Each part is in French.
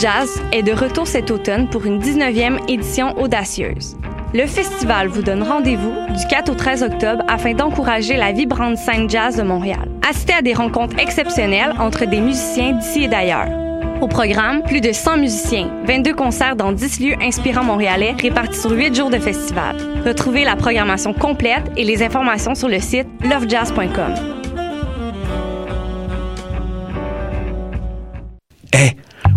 Jazz est de retour cet automne pour une 19e édition audacieuse. Le festival vous donne rendez-vous du 4 au 13 octobre afin d'encourager la vibrante scène jazz de Montréal. Assistez à des rencontres exceptionnelles entre des musiciens d'ici et d'ailleurs. Au programme, plus de 100 musiciens, 22 concerts dans 10 lieux inspirants montréalais répartis sur 8 jours de festival. Retrouvez la programmation complète et les informations sur le site lovejazz.com.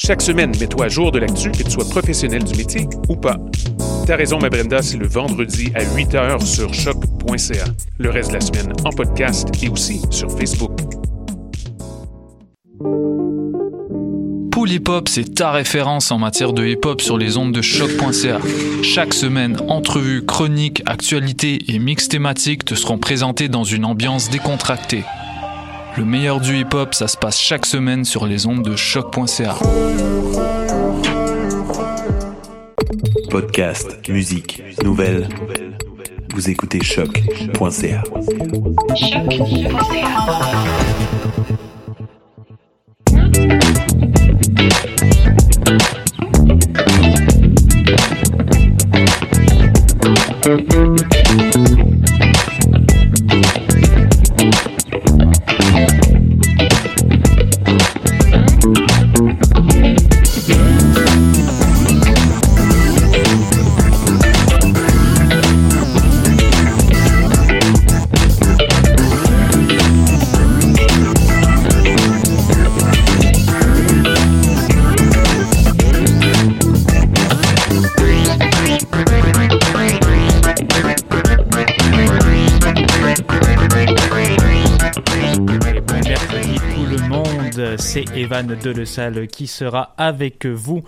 Chaque semaine, mets-toi à jour de l'actu, que tu sois professionnel du métier ou pas. T'as raison, ma Brenda, c'est le vendredi à 8h sur choc.ca. Le reste de la semaine en podcast et aussi sur Facebook. Pool Hip c'est ta référence en matière de hip hop sur les ondes de choc.ca. Chaque semaine, entrevues, chroniques, actualités et mix thématiques te seront présentés dans une ambiance décontractée. Le meilleur du hip hop, ça se passe chaque semaine sur les ondes de choc.ca. Podcast, musique, nouvelles. Vous écoutez choc.ca. c'est Evan Salle qui sera avec vous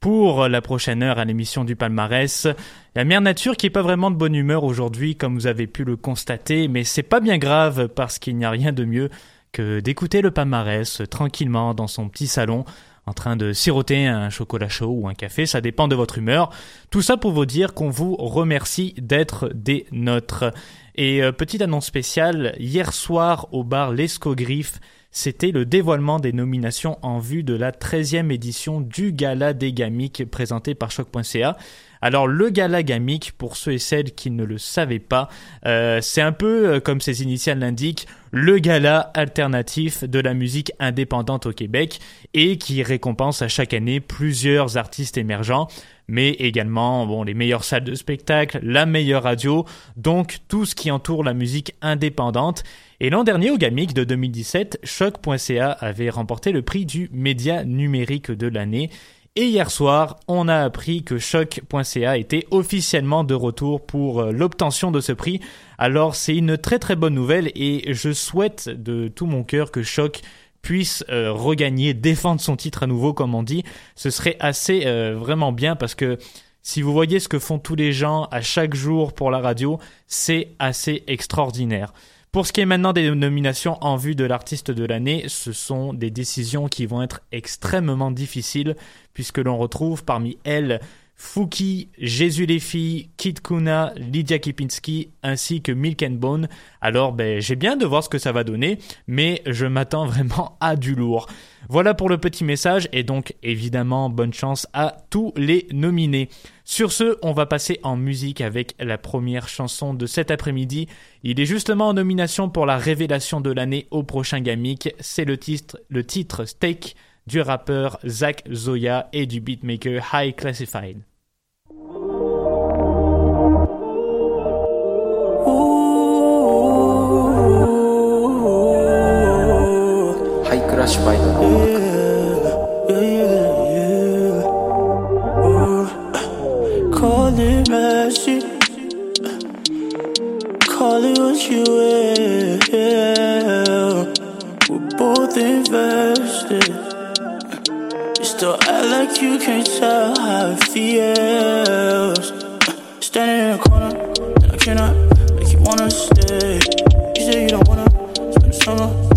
pour la prochaine heure à l'émission du palmarès. La mère nature qui est pas vraiment de bonne humeur aujourd'hui comme vous avez pu le constater, mais c'est pas bien grave parce qu'il n'y a rien de mieux que d'écouter le palmarès tranquillement dans son petit salon en train de siroter un chocolat chaud ou un café, ça dépend de votre humeur. Tout ça pour vous dire qu'on vous remercie d'être des nôtres. Et euh, petite annonce spéciale, hier soir au bar L'Escogriffe, c'était le dévoilement des nominations en vue de la 13e édition du Gala des Gamiques présenté par choc.ca. Alors le Gala Gamique, pour ceux et celles qui ne le savaient pas, euh, c'est un peu euh, comme ses initiales l'indiquent, le gala alternatif de la musique indépendante au Québec et qui récompense à chaque année plusieurs artistes émergents mais également bon, les meilleures salles de spectacle, la meilleure radio, donc tout ce qui entoure la musique indépendante. Et l'an dernier, au GAMIC de 2017, Choc.ca avait remporté le prix du média numérique de l'année. Et hier soir, on a appris que choc.ca était officiellement de retour pour euh, l'obtention de ce prix. Alors c'est une très très bonne nouvelle et je souhaite de tout mon cœur que Choc puisse euh, regagner, défendre son titre à nouveau, comme on dit, ce serait assez euh, vraiment bien parce que si vous voyez ce que font tous les gens à chaque jour pour la radio, c'est assez extraordinaire. Pour ce qui est maintenant des nominations en vue de l'artiste de l'année, ce sont des décisions qui vont être extrêmement difficiles puisque l'on retrouve parmi elles Fouki, Jésus les filles, Kid Kuna, Lydia Kipinski ainsi que Milk and Bone. Alors ben, j'ai bien de voir ce que ça va donner, mais je m'attends vraiment à du lourd. Voilà pour le petit message et donc évidemment bonne chance à tous les nominés. Sur ce, on va passer en musique avec la première chanson de cet après-midi. Il est justement en nomination pour la révélation de l'année au prochain Gamic. C'est le titre, le titre Steak du rappeur Zach Zoya et du beatmaker High Classified. touched by the. Yeah, yeah, yeah, oh. Call it messy, call it what you will. We're both invested. You still act like you can't tell how it feels. Standing in a corner, and I cannot make you wanna stay. You say you don't wanna spend the summer.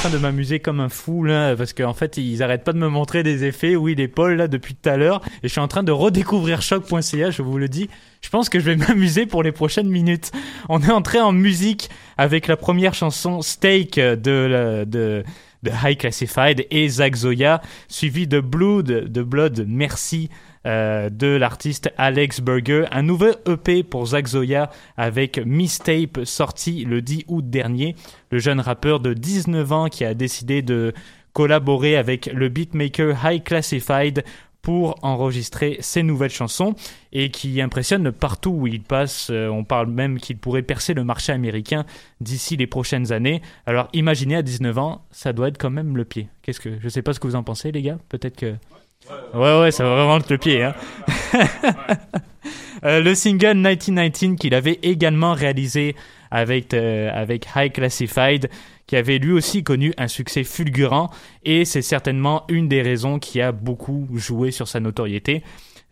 Train de m'amuser comme un fou là, parce qu'en fait ils arrêtent pas de me montrer des effets. Oui, les Paul là depuis tout à l'heure, et je suis en train de redécouvrir choc.ca. Je vous le dis. Je pense que je vais m'amuser pour les prochaines minutes. On est entré en musique avec la première chanson Steak de la- de de High Classified et Zach Zoya, suivi de Blood, de Blood Merci euh, de l'artiste Alex Berger, un nouvel EP pour Zach Zoya avec Mistape sorti le 10 août dernier. Le jeune rappeur de 19 ans qui a décidé de collaborer avec le beatmaker High Classified pour enregistrer ses nouvelles chansons et qui impressionne partout où il passe. Euh, on parle même qu'il pourrait percer le marché américain d'ici les prochaines années. Alors imaginez à 19 ans, ça doit être quand même le pied. Qu'est-ce que je sais pas ce que vous en pensez les gars Peut-être que Ouais ouais, ça va vraiment le pied hein. Euh, le single 1919 qu'il avait également réalisé avec euh, avec High Classified qui avait lui aussi connu un succès fulgurant et c'est certainement une des raisons qui a beaucoup joué sur sa notoriété.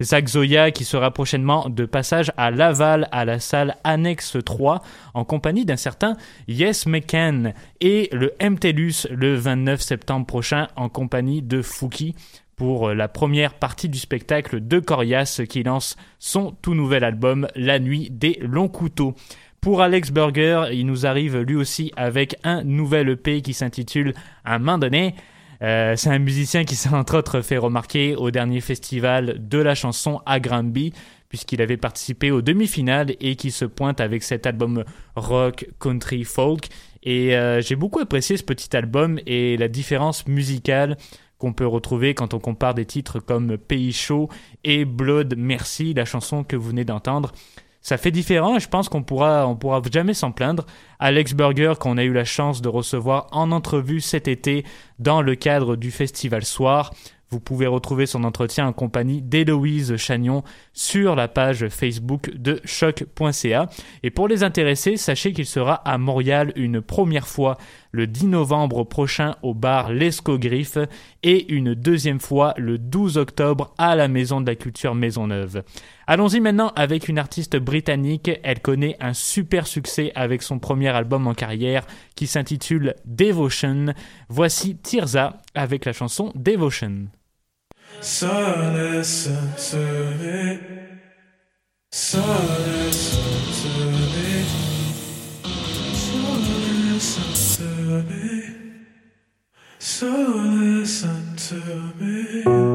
Zach Zoya qui sera prochainement de passage à Laval à la salle Annexe 3 en compagnie d'un certain Yes McCann et le MTLUS le 29 septembre prochain en compagnie de Fouki pour la première partie du spectacle de Corias qui lance son tout nouvel album La nuit des longs couteaux. Pour Alex Berger, il nous arrive lui aussi avec un nouvel EP qui s'intitule Un main donné. Euh, c'est un musicien qui s'est entre autres fait remarquer au dernier festival de la chanson à Granby, puisqu'il avait participé aux demi-finales et qui se pointe avec cet album rock, country, folk. Et euh, j'ai beaucoup apprécié ce petit album et la différence musicale qu'on peut retrouver quand on compare des titres comme Pays chaud et Blood Merci, la chanson que vous venez d'entendre. Ça fait différent et je pense qu'on pourra, on pourra jamais s'en plaindre. Alex Burger, qu'on a eu la chance de recevoir en entrevue cet été dans le cadre du festival Soir. Vous pouvez retrouver son entretien en compagnie d'Héloïse Chagnon sur la page Facebook de choc.ca. Et pour les intéressés, sachez qu'il sera à Montréal une première fois le 10 novembre prochain au bar L'Escogriffe et une deuxième fois le 12 octobre à la Maison de la Culture Maisonneuve. Allons-y maintenant avec une artiste britannique. Elle connaît un super succès avec son premier album en carrière qui s'intitule Devotion. Voici Tirza avec la chanson Devotion. So listen to me.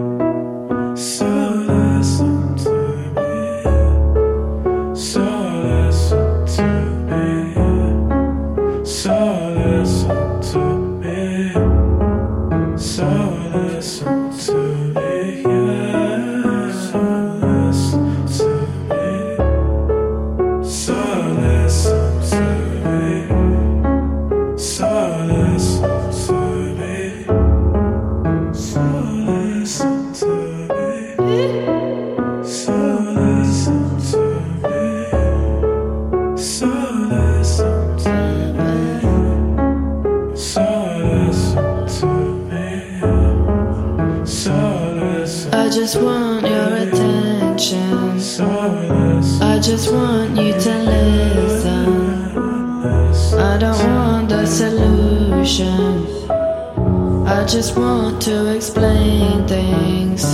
Just want to explain things.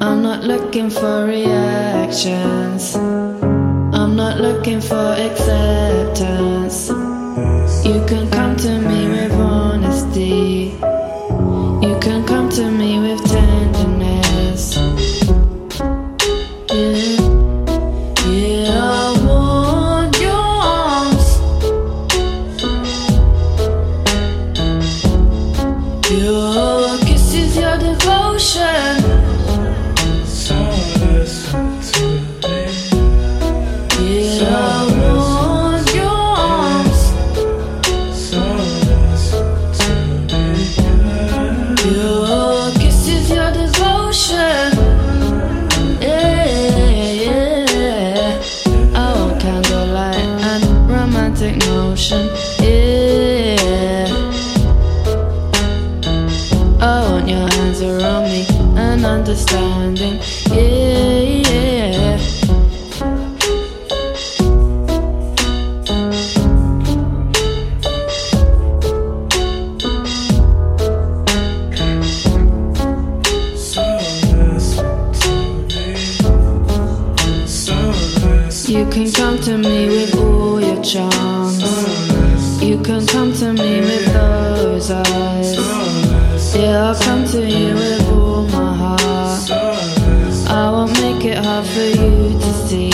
I'm not looking for reactions. I'm not looking for acceptance. You can Yeah, I'll come to you with all my heart. I won't make it hard for you to see.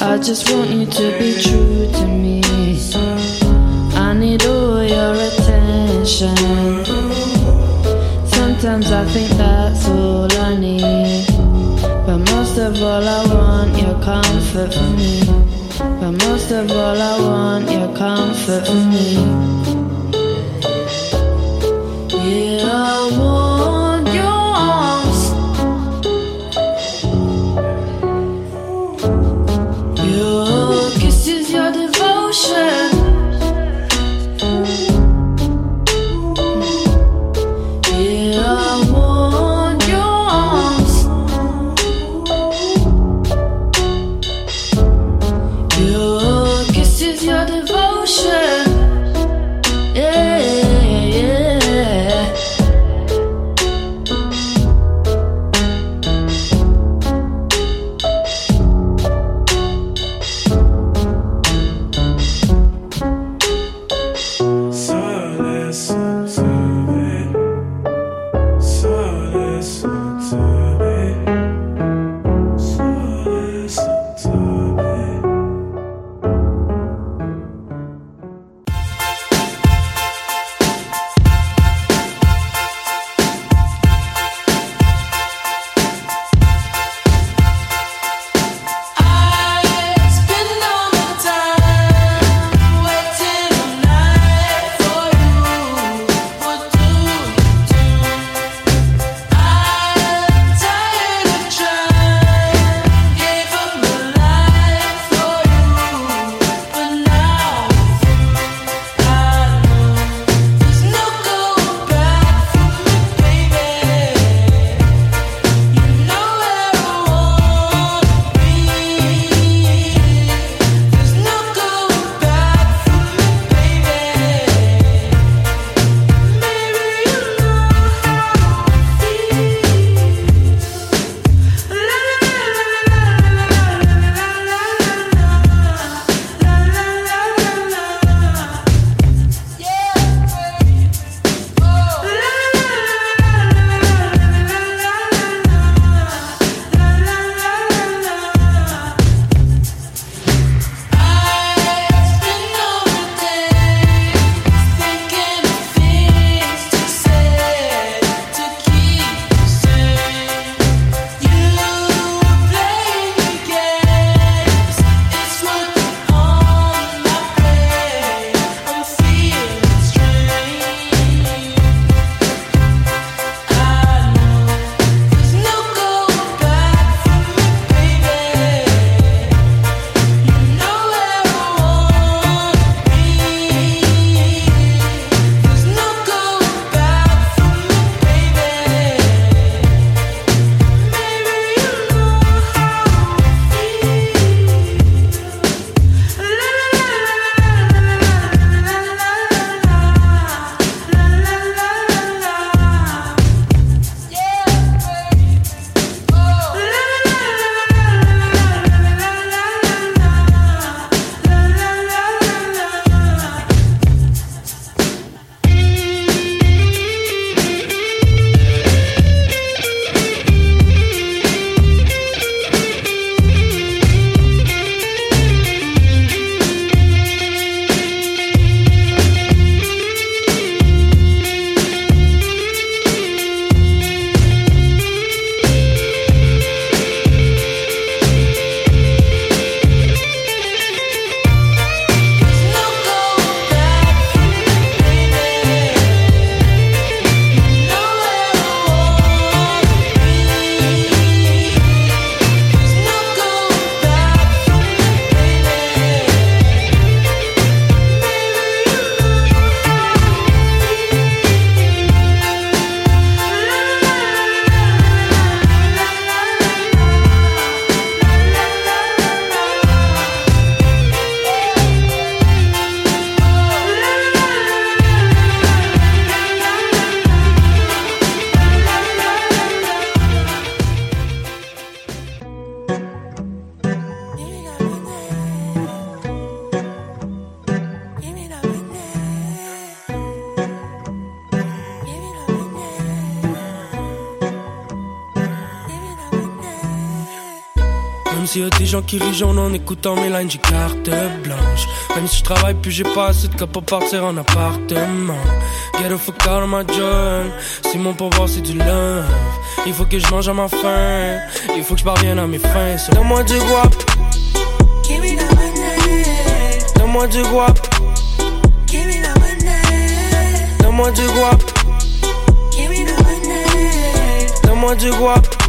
I just want you to be true to me. I need all your attention. Sometimes I think that's all I need. But most of all, I want your comfort from me. But most of all, I want your comfort from me. Yeah, I gens qui jaune en écoutant mes lines, j'ai carte blanche. Même si je travaille plus, j'ai pas assez de cas pour partir en appartement. Get the fuck out of my job. Si mon pouvoir c'est du love, il faut que je mange à ma faim. Il faut que je parvienne à mes fins. Donne-moi du guap. Donne-moi du guap. Donne-moi du guap. Donne-moi du guap.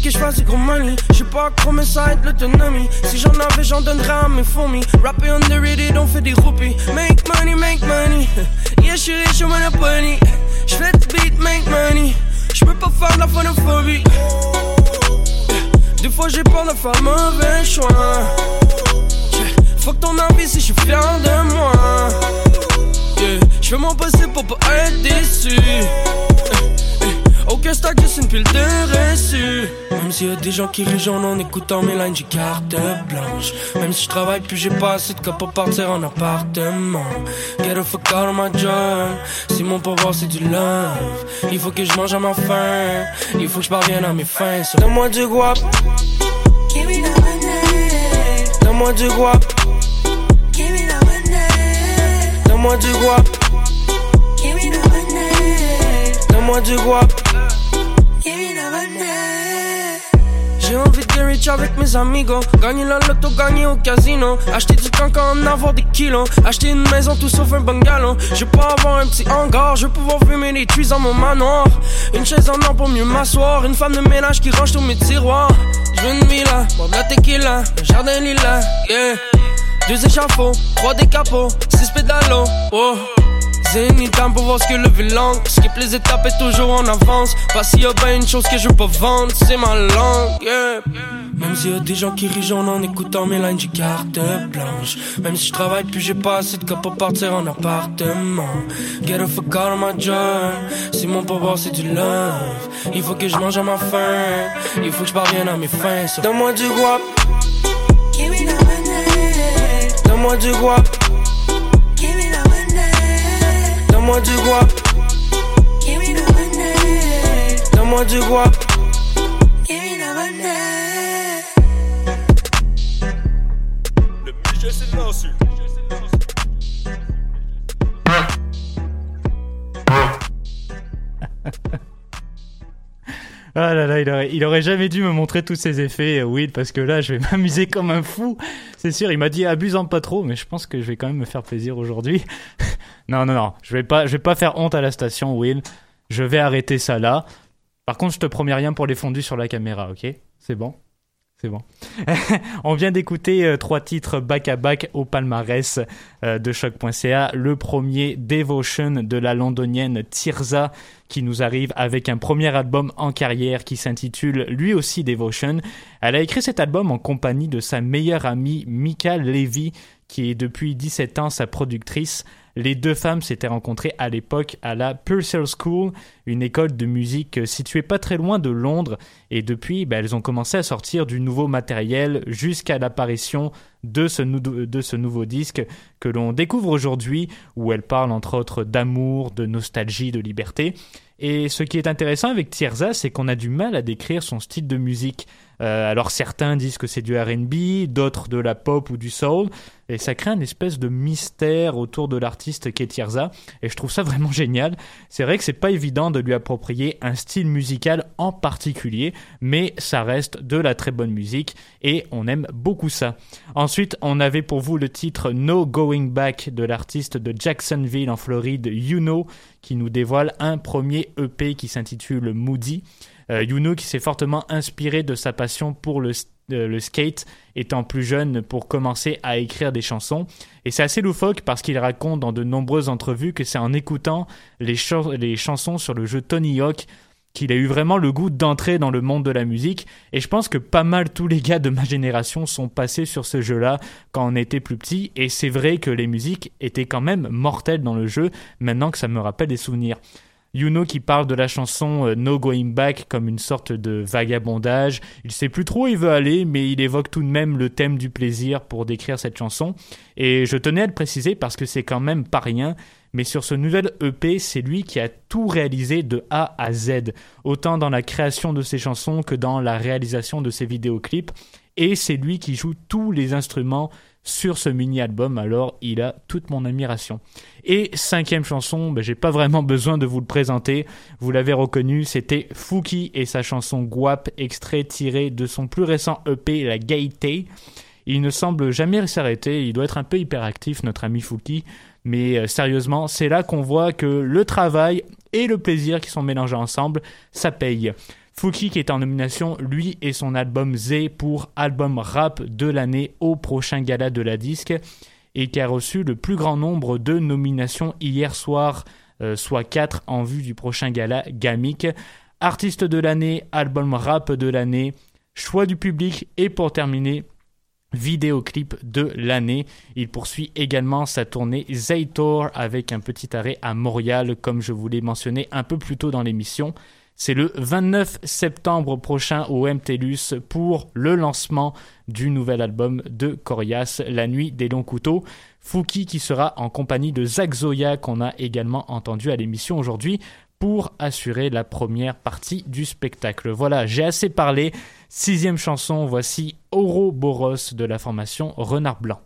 Que je fasse du gros money. Je suis pas accro, mais ça aide l'autonomie. Si j'en avais, j'en donnerais à mes fourmis. Rapper underrated, on fait des roupies. Make money, make money. Yeah, je suis riche au Monopoly. Je fais du beat, make money. Je peux pas faire de la phonophobie. Des fois, j'ai peur de faire mauvais choix. Faut que ton avis si je suis fier de moi. Yeah. Je fais mon possible pour pas être déçu. Aucun une pile de reçus. Même s'il y a des gens qui rient en écoutant mes lines, j'ai carte blanche. Même si je travaille plus, j'ai pas assez de cas pour partir en appartement. Get the fuck out of my job. Si mon pouvoir c'est du love, il faut que je mange à ma faim. Il faut que je parvienne à mes fins. So, Donne-moi du guap. Donne-moi du guap. Donne-moi du guap. Donne-moi du guap. Avec mes amigos. Gagner la loto, gagner au casino. Acheter du cancan, en avoir des kilos. Acheter une maison tout sauf un bungalow. Je pas avoir un petit hangar. Je veux pouvoir fumer des tuiles dans mon manoir. Une chaise en or pour mieux m'asseoir. Une femme de ménage qui range tous mes tiroirs. Je veux une villa, boire de la tequila Un jardin lilas, yeah. Deux échafauds, trois décapots Six pédalos, oh Zénitham pour voir ce que le vilain. Skip les étapes et toujours en avance. Pas s'il y a bien une chose que je pas vendre C'est ma langue, yeah. Même s'il y a des gens qui rient jaune en écoutant mes lines J'ai carte blanche. Même si je travaille plus j'ai pas assez de cas pour partir en appartement. Get the fuck out of my job. Si mon pouvoir c'est du love. Il faut que je mange à ma faim. Il faut que je parvienne à mes fins Donne-moi du guap. Donne-moi du guap du guap. Le budget, c'est lancé. Ah là là, il aurait, il aurait jamais dû me montrer tous ces effets, euh, Will, parce que là, je vais m'amuser comme un fou. C'est sûr, il m'a dit abusant pas trop, mais je pense que je vais quand même me faire plaisir aujourd'hui. non, non, non, je vais pas, je vais pas faire honte à la station, Will. Je vais arrêter ça là. Par contre, je te promets rien pour les fondus sur la caméra, ok? C'est bon? C'est bon. On vient d'écouter euh, trois titres back à back au palmarès euh, de choc.ca. Le premier, Devotion de la londonienne Tirza, qui nous arrive avec un premier album en carrière qui s'intitule lui aussi Devotion. Elle a écrit cet album en compagnie de sa meilleure amie Mika Levy, qui est depuis 17 ans sa productrice. Les deux femmes s'étaient rencontrées à l'époque à la Purcell School, une école de musique située pas très loin de Londres, et depuis, bah, elles ont commencé à sortir du nouveau matériel jusqu'à l'apparition de ce, de ce nouveau disque que l'on découvre aujourd'hui, où elles parlent entre autres d'amour, de nostalgie, de liberté. Et ce qui est intéressant avec Tirza, c'est qu'on a du mal à décrire son style de musique. Euh, alors certains disent que c'est du R&B, d'autres de la pop ou du soul, et ça crée une espèce de mystère autour de l'artiste qu'est Tirza, et je trouve ça vraiment génial. C'est vrai que c'est pas évident de lui approprier un style musical en particulier, mais ça reste de la très bonne musique, et on aime beaucoup ça. Ensuite, on avait pour vous le titre No Going Back de l'artiste de Jacksonville en Floride, You Know, qui nous dévoile un premier EP qui s'intitule Moody. Euh, Yuno qui s'est fortement inspiré de sa passion pour le, euh, le skate étant plus jeune pour commencer à écrire des chansons. Et c'est assez loufoque parce qu'il raconte dans de nombreuses entrevues que c'est en écoutant les, les chansons sur le jeu Tony Hawk qu'il a eu vraiment le goût d'entrer dans le monde de la musique. Et je pense que pas mal tous les gars de ma génération sont passés sur ce jeu-là quand on était plus petit. Et c'est vrai que les musiques étaient quand même mortelles dans le jeu, maintenant que ça me rappelle des souvenirs. Yuno qui parle de la chanson euh, No Going Back comme une sorte de vagabondage. Il sait plus trop où il veut aller, mais il évoque tout de même le thème du plaisir pour décrire cette chanson. Et je tenais à le préciser parce que c'est quand même pas rien. Mais sur ce nouvel EP, c'est lui qui a tout réalisé de A à Z, autant dans la création de ses chansons que dans la réalisation de ses vidéoclips. Et c'est lui qui joue tous les instruments sur ce mini-album, alors il a toute mon admiration. Et cinquième chanson, ben, j'ai pas vraiment besoin de vous le présenter, vous l'avez reconnu, c'était Fouki et sa chanson Guap, extrait tiré de son plus récent EP La Gaieté. Il ne semble jamais s'arrêter, il doit être un peu hyperactif notre ami Fouki, mais euh, sérieusement, c'est là qu'on voit que le travail et le plaisir qui sont mélangés ensemble, ça paye. Fouki qui est en nomination, lui et son album Z pour album rap de l'année au prochain gala de la disque et qui a reçu le plus grand nombre de nominations hier soir, euh, soit 4 en vue du prochain gala Gamic. Artiste de l'année, album rap de l'année, choix du public et pour terminer, vidéoclip de l'année. Il poursuit également sa tournée Zaytor avec un petit arrêt à Montréal comme je vous l'ai mentionné un peu plus tôt dans l'émission. C'est le 29 septembre prochain au MTLUS pour le lancement du nouvel album de Corias, La Nuit des Longs Couteaux. Fouki qui sera en compagnie de Zach Zoya qu'on a également entendu à l'émission aujourd'hui pour assurer la première partie du spectacle. Voilà, j'ai assez parlé. Sixième chanson, voici Ouroboros de la formation Renard Blanc.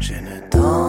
Je ne danse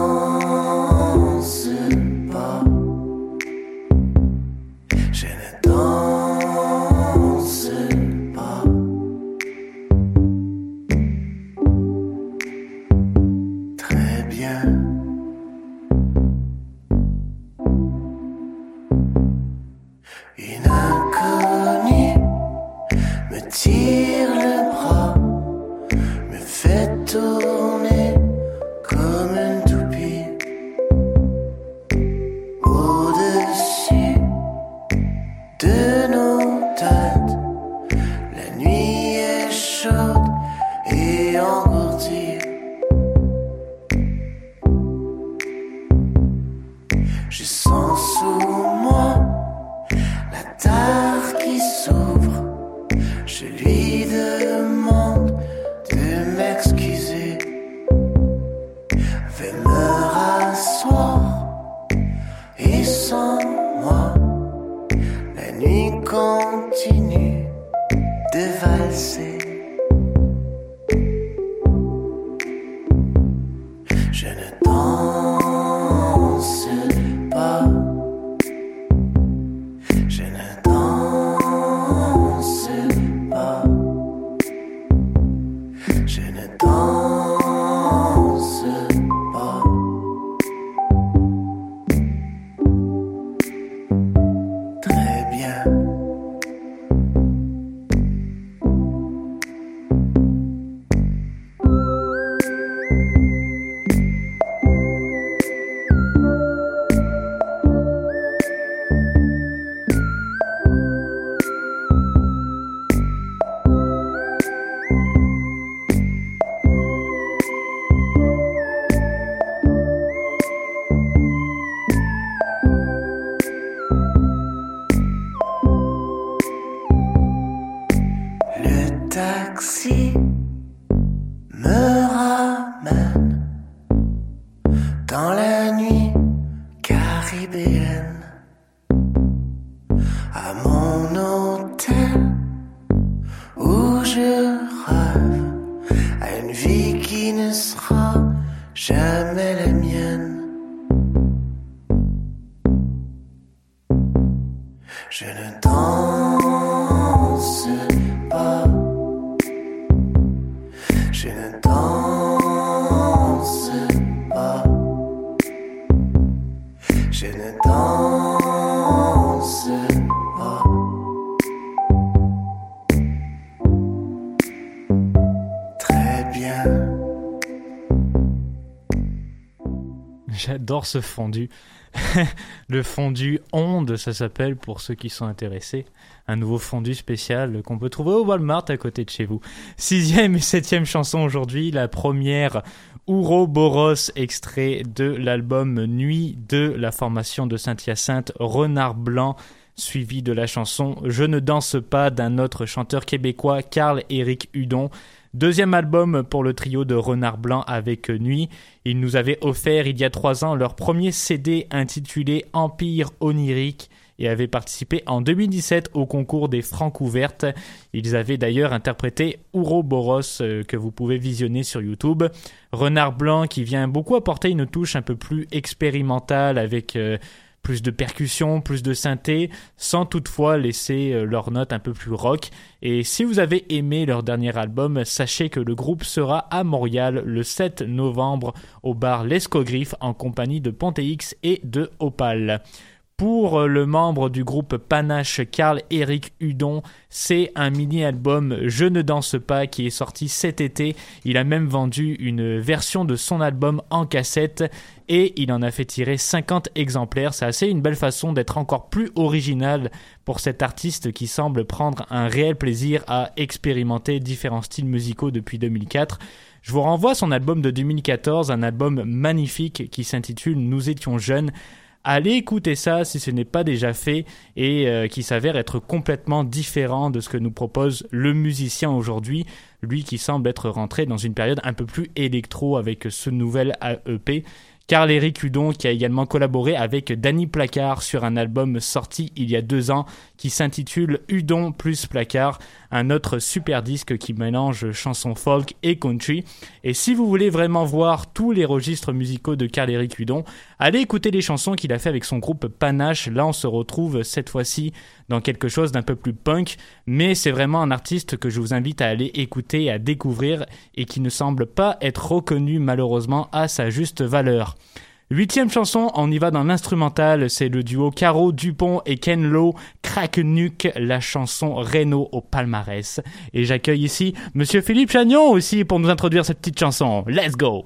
Ce fondu. le fondu onde, ça s'appelle pour ceux qui sont intéressés. Un nouveau fondu spécial qu'on peut trouver au Walmart à côté de chez vous. Sixième et septième chanson aujourd'hui. La première, Ouroboros, extrait de l'album Nuit de la formation de Saint-Hyacinthe, Renard Blanc suivi de la chanson Je ne danse pas d'un autre chanteur québécois, Carl-Éric Hudon. Deuxième album pour le trio de Renard Blanc avec Nuit. Ils nous avaient offert il y a trois ans leur premier CD intitulé Empire onirique et avaient participé en 2017 au concours des Francs ouvertes. Ils avaient d'ailleurs interprété Ouroboros euh, que vous pouvez visionner sur YouTube. Renard Blanc qui vient beaucoup apporter une touche un peu plus expérimentale avec euh, plus de percussions, plus de synthé, sans toutefois laisser euh, leurs notes un peu plus rock. Et si vous avez aimé leur dernier album, sachez que le groupe sera à Montréal le 7 novembre au bar L'Escogriffe en compagnie de Pontex et de Opal. Pour le membre du groupe Panache Carl Eric Hudon, c'est un mini-album Je ne danse pas qui est sorti cet été. Il a même vendu une version de son album en cassette et il en a fait tirer 50 exemplaires. C'est assez une belle façon d'être encore plus original pour cet artiste qui semble prendre un réel plaisir à expérimenter différents styles musicaux depuis 2004. Je vous renvoie à son album de 2014, un album magnifique qui s'intitule Nous étions jeunes allez écouter ça si ce n'est pas déjà fait et euh, qui s'avère être complètement différent de ce que nous propose le musicien aujourd'hui, lui qui semble être rentré dans une période un peu plus électro avec ce nouvel AEP. Carl Eric Hudon qui a également collaboré avec Danny Placard sur un album sorti il y a deux ans qui s'intitule Hudon plus Placard, un autre super disque qui mélange chansons folk et country. Et si vous voulez vraiment voir tous les registres musicaux de Carl Eric Hudon, allez écouter les chansons qu'il a fait avec son groupe Panache. Là, on se retrouve cette fois-ci dans quelque chose d'un peu plus punk, mais c'est vraiment un artiste que je vous invite à aller écouter à découvrir et qui ne semble pas être reconnu malheureusement à sa juste valeur. Huitième chanson, on y va dans l'instrumental, c'est le duo Caro Dupont et Ken Lo, Crack Nuke, la chanson Renault au palmarès. Et j'accueille ici Monsieur Philippe Chagnon aussi pour nous introduire cette petite chanson. Let's go!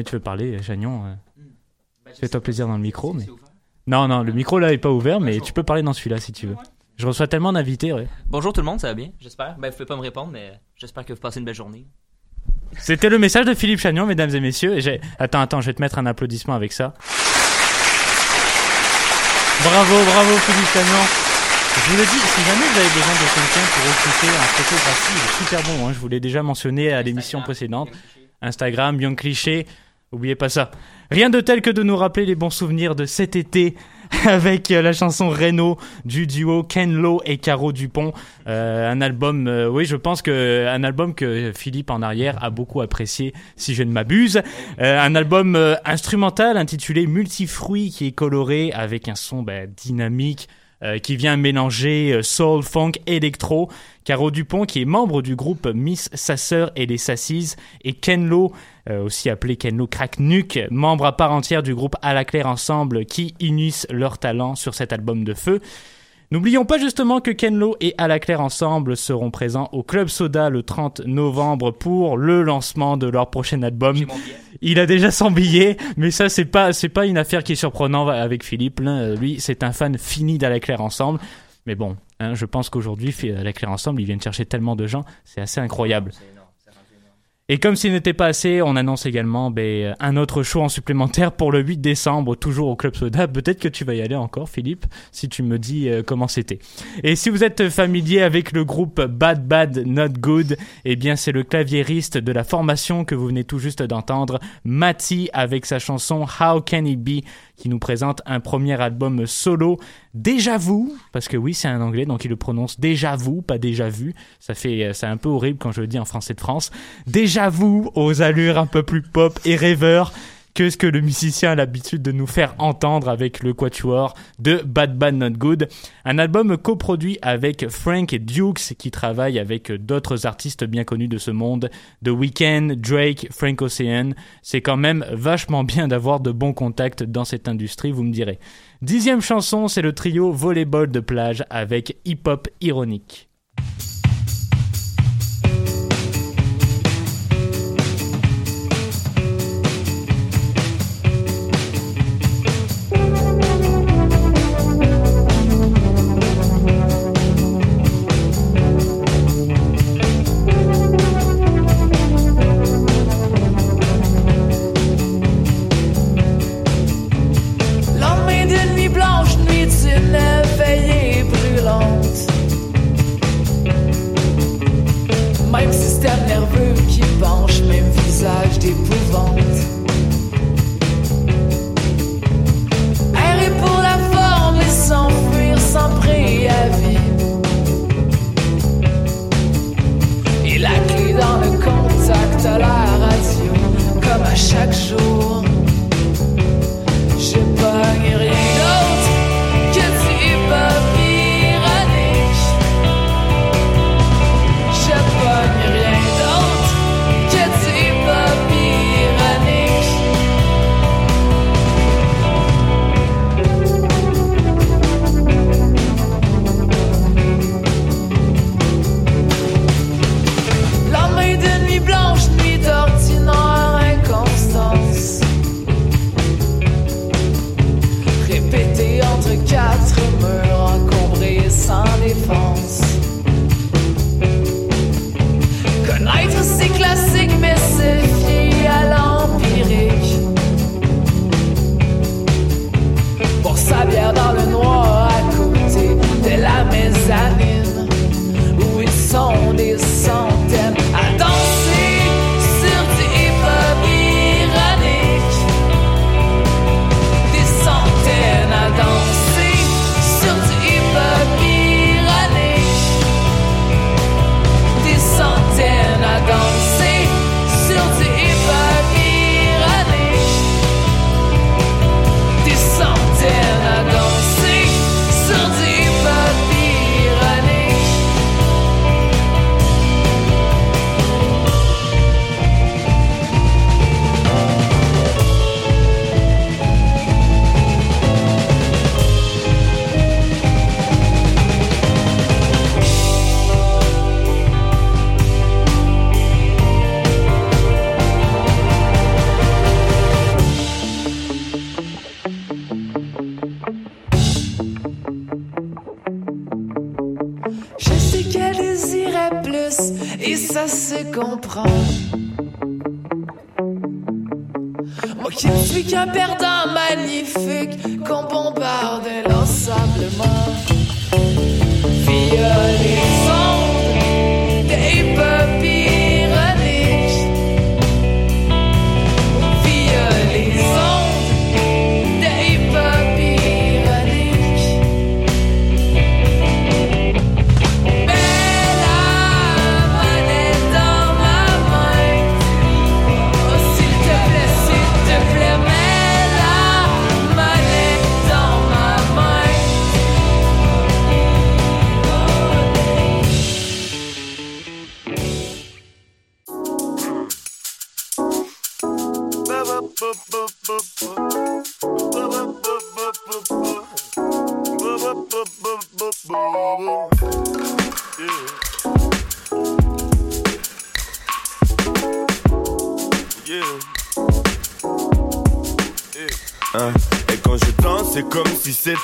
Jamais tu veux parler, euh, Chagnon, euh, fais-toi plaisir dans le micro. Mais... Non, non, le micro là est pas ouvert, mais tu peux parler dans celui-là si tu veux. Je reçois tellement d'invités, ouais. Bonjour tout le monde, ça va bien, j'espère. Ben, vous pouvez pas me répondre, mais j'espère que vous passez une belle journée. C'était le message de Philippe Chagnon, mesdames et messieurs. Et. Attends, attends, je vais te mettre un applaudissement avec ça. Bravo, bravo Philippe Chagnon. Je vous le dis, si jamais vous avez besoin de quelqu'un pour recruter un photographie, il est super bon. Hein, je vous l'ai déjà mentionné à l'émission précédente. Instagram, bien cliché. Oubliez pas ça. Rien de tel que de nous rappeler les bons souvenirs de cet été avec euh, la chanson Reno du duo Ken Lo et Caro Dupont. Euh, un album, euh, oui, je pense que un album que Philippe en arrière a beaucoup apprécié, si je ne m'abuse. Euh, un album euh, instrumental intitulé Multifruit qui est coloré avec un son bah, dynamique. Euh, qui vient mélanger euh, soul, funk, électro. Caro Dupont, qui est membre du groupe Miss Sa sœur et les Sassis, et Ken Lo, euh, aussi appelé Ken Lo Crack Nuke, membre à part entière du groupe À la Claire Ensemble, qui unissent leurs talents sur cet album de feu. N'oublions pas justement que Ken Lo et À la Claire Ensemble seront présents au Club Soda le 30 novembre pour le lancement de leur prochain album. Il a déjà son billet, mais ça c'est pas c'est pas une affaire qui est surprenante avec Philippe. Euh, Lui, c'est un fan fini d'À la Claire Ensemble. Mais bon, hein, je pense qu'aujourd'hui, À la Claire Ensemble, ils viennent chercher tellement de gens, c'est assez incroyable. Et comme s'il n'était pas assez, on annonce également ben, un autre show en supplémentaire pour le 8 décembre, toujours au Club Soda. Peut-être que tu vas y aller encore, Philippe, si tu me dis euh, comment c'était. Et si vous êtes familier avec le groupe Bad Bad Not Good, eh bien c'est le claviériste de la formation que vous venez tout juste d'entendre, Matty, avec sa chanson How Can It Be, qui nous présente un premier album solo, Déjà Vu, parce que oui c'est un anglais, donc il le prononce Déjà Vu, pas Déjà Vu. Ça fait, euh, c'est un peu horrible quand je le dis en français de France. Déjà Vu, aux allures un peu plus pop et rêveur que ce que le musicien a l'habitude de nous faire entendre avec le quatuor de Bad Bad Not Good. Un album coproduit avec Frank Dukes qui travaille avec d'autres artistes bien connus de ce monde, The Weeknd, Drake, Frank Ocean. C'est quand même vachement bien d'avoir de bons contacts dans cette industrie, vous me direz. Dixième chanson, c'est le trio Volleyball de plage avec Hip Hop Ironique.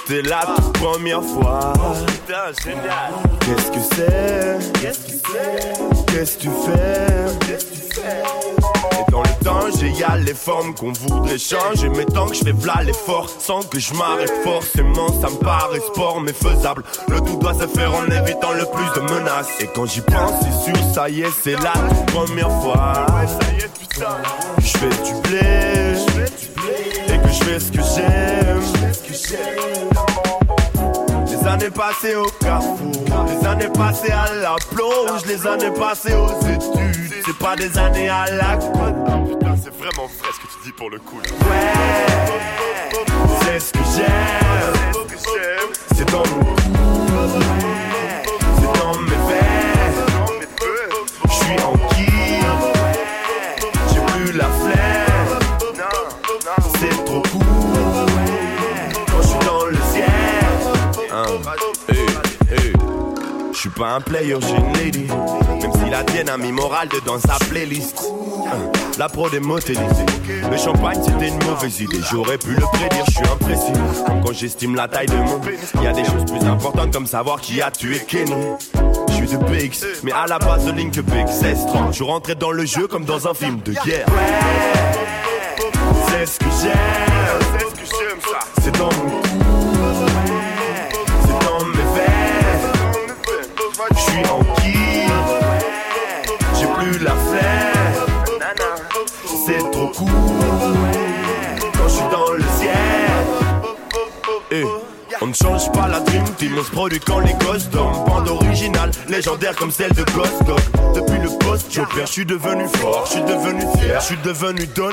C'était la toute première fois. Qu'est-ce que c'est? Qu'est-ce que tu fais? Et dans le danger, y a les formes qu'on voudrait changer. Mais tant que je fais v'là l'effort, sans que je m'arrête forcément, ça me paraît sport mais faisable. Le tout doit se faire en évitant le plus de menaces. Et quand j'y pense, c'est sûr, ça y est, c'est la toute première fois. Je fais du blé, et que je fais ce que j'aime. Les années passées au carrefour, les années passées à la plonge, les années passées aux études. C'est pas des années à la cour. Putain, c'est vraiment frais ce que tu dis pour le coup. Ouais, c'est ce que j'aime. C'est dans mon pas un player, j'ai une lady. Même si la tienne a mis morale dedans sa playlist. Hein. La prod est modélisée. Le champagne c'était une mauvaise idée. J'aurais pu le prédire, je suis imprécis. Quand j'estime la taille de mon pénis. Y a des choses plus importantes comme savoir qui a tué Kenny. Je suis de BX, mais à la base de Link BX 30 Je rentrais dans le jeu comme dans un film de guerre. C'est ce que j'aime. C'est. C'est dans mon Quand je suis dans le ciel. Eh, On ne change pas la Dream Team, on se produit quand les gosses. Bande originale, légendaire comme celle de Ghost Dog. Depuis le post Joker, je suis devenu fort, je suis devenu fier, je suis devenu John.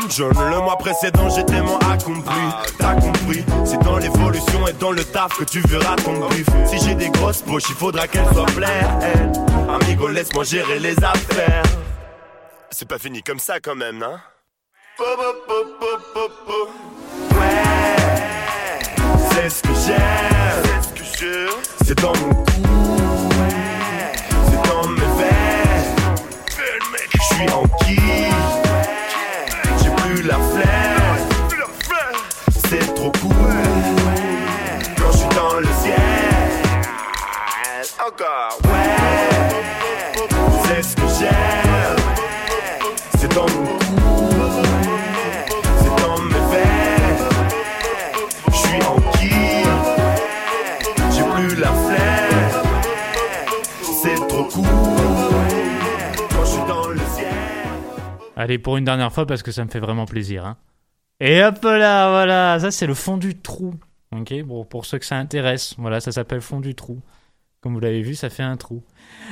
Le mois précédent, j'étais moins accompli. T'as compris, c'est dans l'évolution et dans le taf que tu verras ton bif. Si j'ai des grosses poches, il faudra qu'elles soient pleines. Amigo, laisse-moi gérer les affaires. C'est pas fini comme ça quand même, hein? Ouais, c'est ce que j'aime. C'est dans mon cou, c'est dans mes veines. Je suis en kiff, j'ai plus la flemme. C'est trop cool quand je suis dans le ciel. Encore, ouais, c'est ce que j'aime. C'est dans mon Allez, pour une dernière fois, parce que ça me fait vraiment plaisir. Hein. Et hop là, voilà, ça c'est le fond du trou. Ok, bon, pour ceux que ça intéresse, voilà, ça s'appelle fond du trou. Comme vous l'avez vu, ça fait un trou.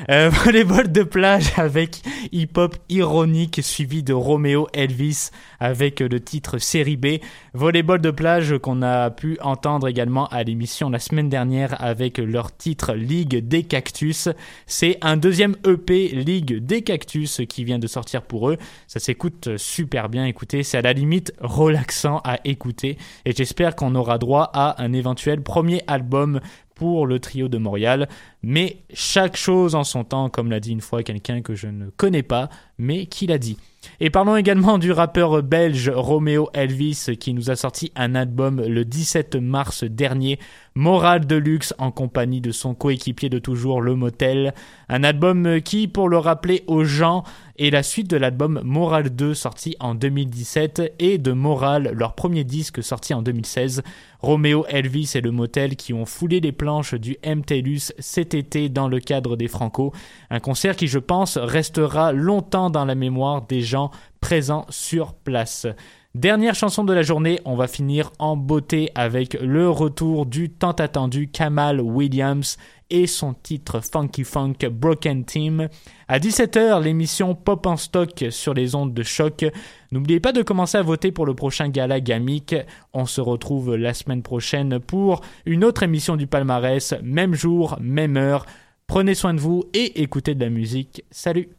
Euh, volleyball de plage avec hip-hop ironique suivi de Romeo Elvis avec le titre Série B. Volleyball de plage qu'on a pu entendre également à l'émission la semaine dernière avec leur titre Ligue des Cactus. C'est un deuxième EP Ligue des Cactus qui vient de sortir pour eux. Ça s'écoute super bien. Écoutez, c'est à la limite relaxant à écouter et j'espère qu'on aura droit à un éventuel premier album pour le trio de Montréal. Mais chaque chose en son temps, comme l'a dit une fois quelqu'un que je ne connais pas, mais qui l'a dit. Et parlons également du rappeur belge Romeo Elvis qui nous a sorti un album le 17 mars dernier. Morale de luxe en compagnie de son coéquipier de toujours, Le Motel. Un album qui, pour le rappeler aux gens, est la suite de l'album Moral 2 sorti en 2017 et de Moral, leur premier disque sorti en 2016. Roméo Elvis et Le Motel qui ont foulé les planches du MTLUS cet été dans le cadre des Franco. Un concert qui, je pense, restera longtemps dans la mémoire des gens présents sur place. Dernière chanson de la journée, on va finir en beauté avec le retour du tant attendu Kamal Williams et son titre Funky Funk Broken Team. À 17h, l'émission Pop en stock sur les ondes de choc. N'oubliez pas de commencer à voter pour le prochain gala Gamic. On se retrouve la semaine prochaine pour une autre émission du palmarès, même jour, même heure. Prenez soin de vous et écoutez de la musique. Salut